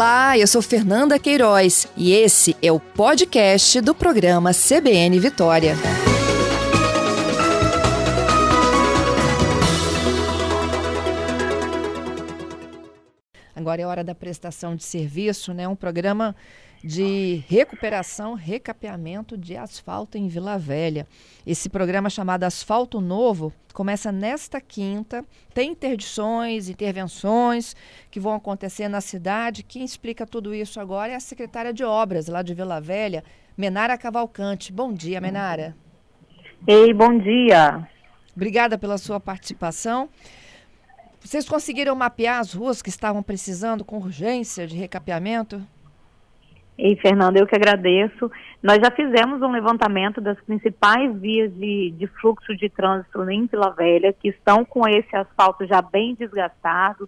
Olá, eu sou Fernanda Queiroz e esse é o podcast do programa CBN Vitória. Agora é hora da prestação de serviço, né? Um programa de recuperação, recapeamento de asfalto em Vila Velha. Esse programa chamado Asfalto Novo começa nesta quinta. Tem interdições, intervenções que vão acontecer na cidade. Quem explica tudo isso agora é a secretária de obras lá de Vila Velha, Menara Cavalcante. Bom dia, Menara. Ei, bom dia. Obrigada pela sua participação. Vocês conseguiram mapear as ruas que estavam precisando com urgência de recapeamento? Ei, Fernanda, eu que agradeço. Nós já fizemos um levantamento das principais vias de, de fluxo de trânsito em Vila Velha, que estão com esse asfalto já bem desgastado.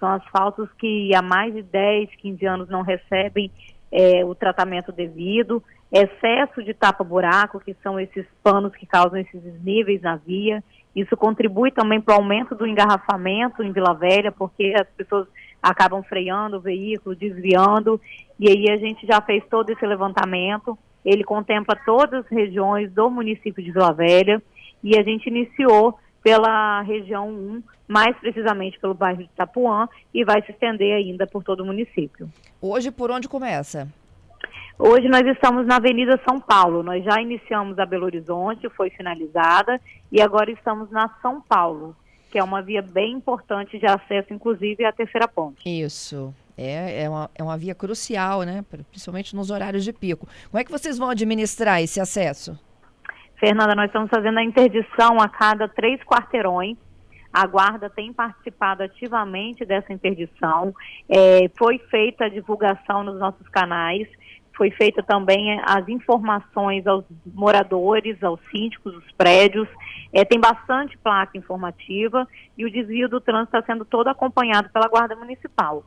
São asfaltos que há mais de 10, 15 anos não recebem é, o tratamento devido. Excesso de tapa-buraco, que são esses panos que causam esses desníveis na via. Isso contribui também para o aumento do engarrafamento em Vila Velha, porque as pessoas acabam freando o veículo, desviando, e aí a gente já fez todo esse levantamento. Ele contempla todas as regiões do município de Vila Velha, e a gente iniciou pela região 1, mais precisamente pelo bairro de Itapuã, e vai se estender ainda por todo o município. Hoje, por onde começa? Hoje nós estamos na Avenida São Paulo. Nós já iniciamos a Belo Horizonte, foi finalizada, e agora estamos na São Paulo que é uma via bem importante de acesso, inclusive, à terceira ponte. Isso. É, é, uma, é uma via crucial, né? Principalmente nos horários de pico. Como é que vocês vão administrar esse acesso? Fernanda, nós estamos fazendo a interdição a cada três quarteirões. A Guarda tem participado ativamente dessa interdição. É, foi feita a divulgação nos nossos canais foi feita também as informações aos moradores, aos síndicos dos prédios. É, tem bastante placa informativa e o desvio do trânsito está sendo todo acompanhado pela Guarda Municipal.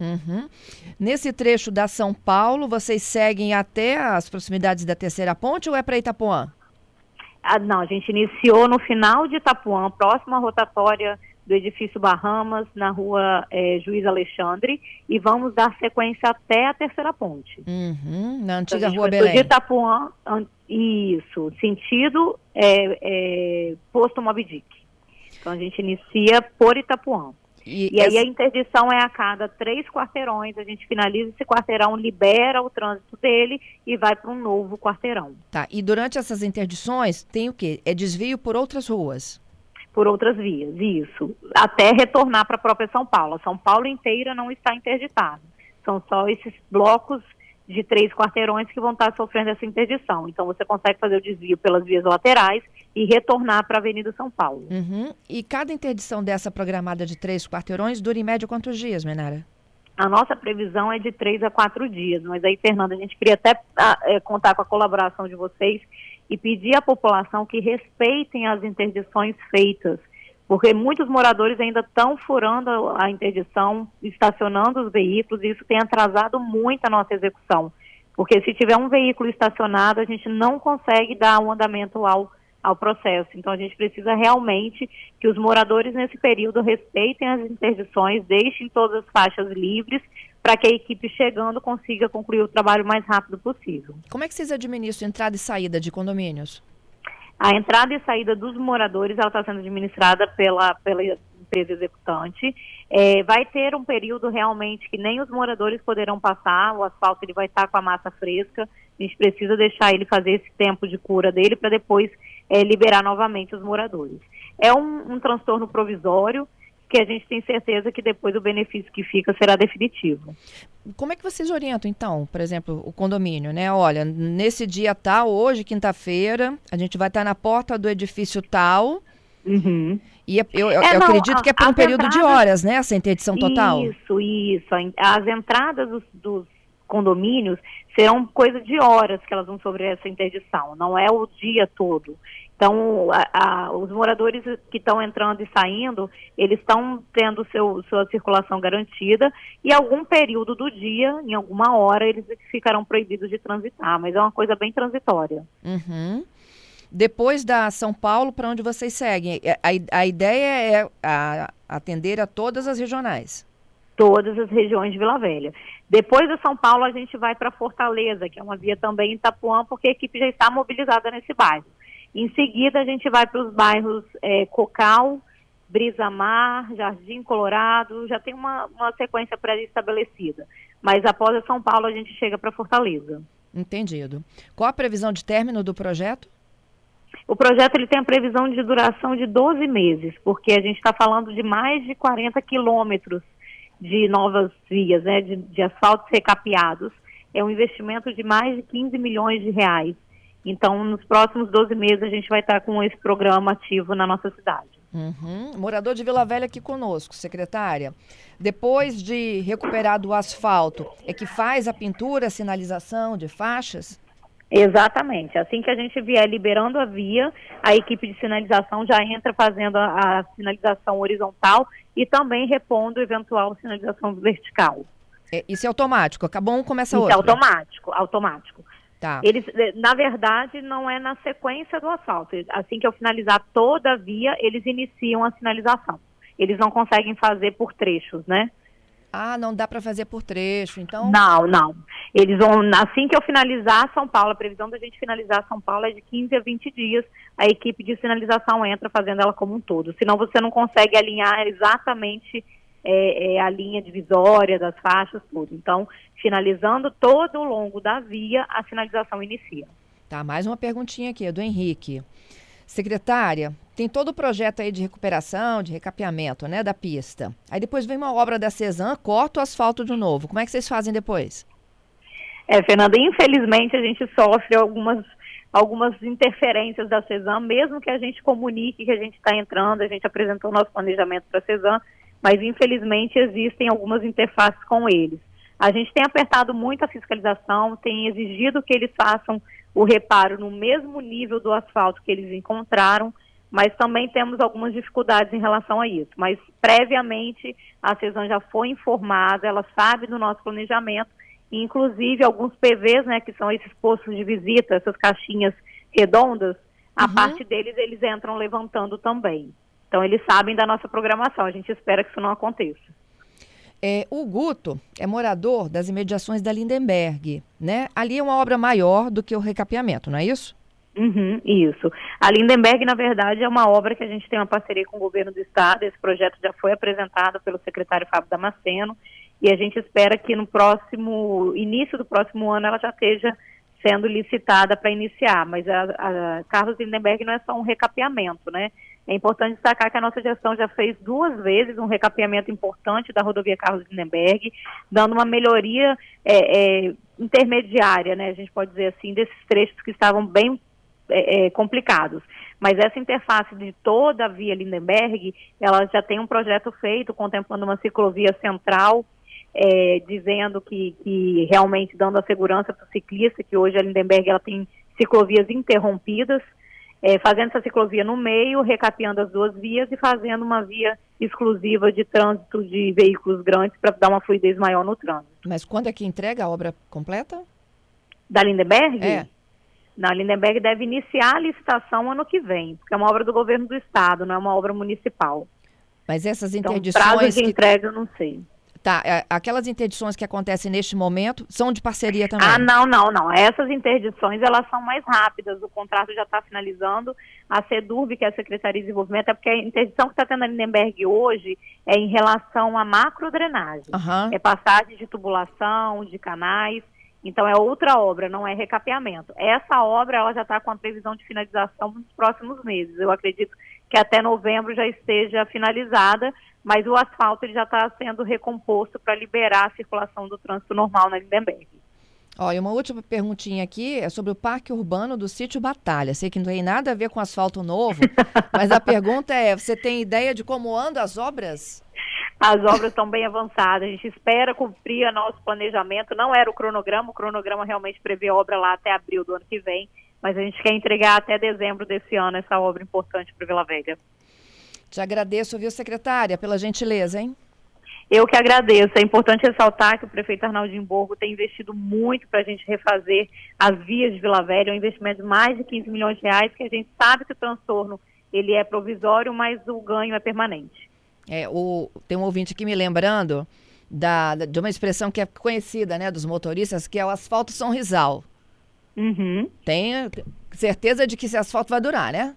Uhum. Nesse trecho da São Paulo, vocês seguem até as proximidades da Terceira Ponte ou é para Itapuã? Ah, não, a gente iniciou no final de Itapuã, próxima rotatória do edifício Bahamas, na rua é, Juiz Alexandre, e vamos dar sequência até a terceira ponte. Uhum, na antiga então, rua Belém. De Itapuã, isso, sentido é, é, posto Mobidic. Então a gente inicia por Itapuã. E, e aí essa... a interdição é a cada três quarteirões, a gente finaliza esse quarteirão, libera o trânsito dele e vai para um novo quarteirão. Tá, e durante essas interdições tem o quê? É desvio por outras ruas? Por outras vias, isso, até retornar para a própria São Paulo. São Paulo inteira não está interditada. São só esses blocos de três quarteirões que vão estar sofrendo essa interdição. Então você consegue fazer o desvio pelas vias laterais e retornar para a Avenida São Paulo. Uhum. E cada interdição dessa programada de três quarteirões dura em média quantos dias, Menara? A nossa previsão é de três a quatro dias, mas aí, Fernanda, a gente queria até é, contar com a colaboração de vocês e pedir à população que respeitem as interdições feitas, porque muitos moradores ainda estão furando a interdição, estacionando os veículos, e isso tem atrasado muito a nossa execução. Porque se tiver um veículo estacionado, a gente não consegue dar um andamento ao, ao processo. Então a gente precisa realmente que os moradores nesse período respeitem as interdições, deixem todas as faixas livres para que a equipe chegando consiga concluir o trabalho o mais rápido possível. Como é que vocês administram entrada e saída de condomínios? A entrada e saída dos moradores ela está sendo administrada pela, pela empresa executante. É, vai ter um período realmente que nem os moradores poderão passar, o asfalto ele vai estar com a massa fresca, a gente precisa deixar ele fazer esse tempo de cura dele para depois é, liberar novamente os moradores. É um, um transtorno provisório, que a gente tem certeza que depois o benefício que fica será definitivo. Como é que vocês orientam, então, por exemplo, o condomínio, né? Olha, nesse dia tal, hoje, quinta-feira, a gente vai estar na porta do edifício tal. Uhum. E é, eu, eu, é, eu não, acredito que é por um período entradas, de horas, né? Essa interdição total. Isso, isso. As entradas dos, dos condomínios serão coisa de horas que elas vão sobre essa interdição, não é o dia todo. Então, a, a, os moradores que estão entrando e saindo, eles estão tendo seu, sua circulação garantida e algum período do dia, em alguma hora, eles ficarão proibidos de transitar, mas é uma coisa bem transitória. Uhum. Depois da São Paulo, para onde vocês seguem? É, a, a ideia é a, atender a todas as regionais. todas as regiões de Vila Velha. Depois de São Paulo, a gente vai para Fortaleza, que é uma via também em Itapuã, porque a equipe já está mobilizada nesse bairro. Em seguida, a gente vai para os bairros é, Cocal, Brisa Mar, Jardim Colorado, já tem uma, uma sequência pré-estabelecida. Mas após São Paulo, a gente chega para Fortaleza. Entendido. Qual a previsão de término do projeto? O projeto ele tem a previsão de duração de 12 meses, porque a gente está falando de mais de 40 quilômetros de novas vias, né, de, de asfaltos recapeados. É um investimento de mais de 15 milhões de reais. Então, nos próximos 12 meses, a gente vai estar com esse programa ativo na nossa cidade. Uhum. Morador de Vila Velha aqui conosco, secretária. Depois de recuperar o asfalto, é que faz a pintura, a sinalização de faixas? Exatamente. Assim que a gente vier liberando a via, a equipe de sinalização já entra fazendo a, a sinalização horizontal e também repondo eventual sinalização vertical. É, isso é automático? Acabou um, começa outro? Isso é automático, automático. Tá. Eles, eh, na verdade, não é na sequência do asfalto. Assim que eu finalizar toda a via, eles iniciam a sinalização. Eles não conseguem fazer por trechos, né? Ah, não dá para fazer por trecho, então? Não, não. Eles vão, assim que eu finalizar São Paulo, a previsão da gente finalizar São Paulo é de 15 a 20 dias, a equipe de sinalização entra fazendo ela como um todo. Senão você não consegue alinhar exatamente é, é, a linha divisória das faixas, tudo. Então, finalizando todo o longo da via, a sinalização inicia. Tá, mais uma perguntinha aqui, do Henrique. Secretária, tem todo o projeto aí de recuperação, de recapeamento, né, da pista. Aí depois vem uma obra da Cezan, corta o asfalto de novo. Como é que vocês fazem depois? É, Fernanda, infelizmente a gente sofre algumas algumas interferências da Cezan, mesmo que a gente comunique que a gente está entrando, a gente apresentou nosso planejamento para a Cezan, mas infelizmente existem algumas interfaces com eles. A gente tem apertado muito a fiscalização, tem exigido que eles façam o reparo no mesmo nível do asfalto que eles encontraram, mas também temos algumas dificuldades em relação a isso. Mas previamente a CESAM já foi informada, ela sabe do nosso planejamento, e inclusive alguns PVs, né, que são esses postos de visita, essas caixinhas redondas, a uhum. parte deles eles entram levantando também. Então, eles sabem da nossa programação. A gente espera que isso não aconteça. É, o Guto é morador das imediações da Lindenberg, né? Ali é uma obra maior do que o recapeamento, não é isso? Uhum, isso. A Lindenberg, na verdade, é uma obra que a gente tem uma parceria com o governo do estado. Esse projeto já foi apresentado pelo secretário Fábio Damasceno e a gente espera que no próximo início do próximo ano ela já esteja sendo licitada para iniciar. Mas a, a Carlos Lindenberg não é só um recapeamento, né? É importante destacar que a nossa gestão já fez duas vezes um recapeamento importante da rodovia Carlos Lindenberg, dando uma melhoria é, é, intermediária, né, a gente pode dizer assim, desses trechos que estavam bem é, é complicados. Mas essa interface de toda a via Lindenberg, ela já tem um projeto feito contemplando uma ciclovia central, é, dizendo que, que realmente dando a segurança para o ciclista, que hoje a Lindenberg ela tem ciclovias interrompidas, é, fazendo essa ciclovia no meio, recapeando as duas vias e fazendo uma via exclusiva de trânsito de veículos grandes para dar uma fluidez maior no trânsito. Mas quando é que entrega a obra completa? Da Lindenberg? É. Na Lindenberg deve iniciar a licitação ano que vem, porque é uma obra do governo do estado, não é uma obra municipal. Mas essas interdições. Então, prazo de que... entrega eu não sei. Tá, é, aquelas interdições que acontecem neste momento são de parceria também? Ah, não, não, não. Essas interdições, elas são mais rápidas. O contrato já está finalizando. A SEDURB, que é a Secretaria de Desenvolvimento, é porque a interdição que está tendo a Lindenberg hoje é em relação à macrodrenagem. Uhum. É passagem de tubulação, de canais. Então, é outra obra, não é recapeamento. Essa obra, ela já está com a previsão de finalização nos próximos meses. Eu acredito que até novembro já esteja finalizada, mas o asfalto ele já está sendo recomposto para liberar a circulação do trânsito normal na Lindenberg. Olha, uma última perguntinha aqui é sobre o Parque Urbano do Sítio Batalha. Sei que não tem nada a ver com asfalto novo, mas a pergunta é: você tem ideia de como andam as obras? As obras estão bem avançadas. A gente espera cumprir o nosso planejamento. Não era o cronograma, o cronograma realmente prevê obra lá até abril do ano que vem, mas a gente quer entregar até dezembro desse ano essa obra importante para Vila Velha. Te agradeço, viu, secretária, pela gentileza, hein? Eu que agradeço. É importante ressaltar que o prefeito Arnaldinho Borgo tem investido muito para a gente refazer as vias de Vila Velha, um investimento de mais de 15 milhões de reais, que a gente sabe que o transtorno ele é provisório, mas o ganho é permanente. É, o, tem um ouvinte aqui me lembrando da, de uma expressão que é conhecida, né, dos motoristas, que é o asfalto São Rizal. Uhum. Tem certeza de que esse asfalto vai durar, né?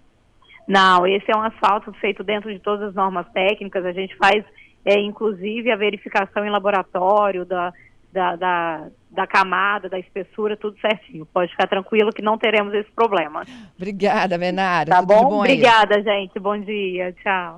Não, esse é um asfalto feito dentro de todas as normas técnicas. A gente faz, é, inclusive, a verificação em laboratório da, da, da, da, camada, da espessura, tudo certinho. Pode ficar tranquilo que não teremos esse problema. Obrigada, Menara. Tá bom? bom Obrigada, gente. Bom dia. Tchau.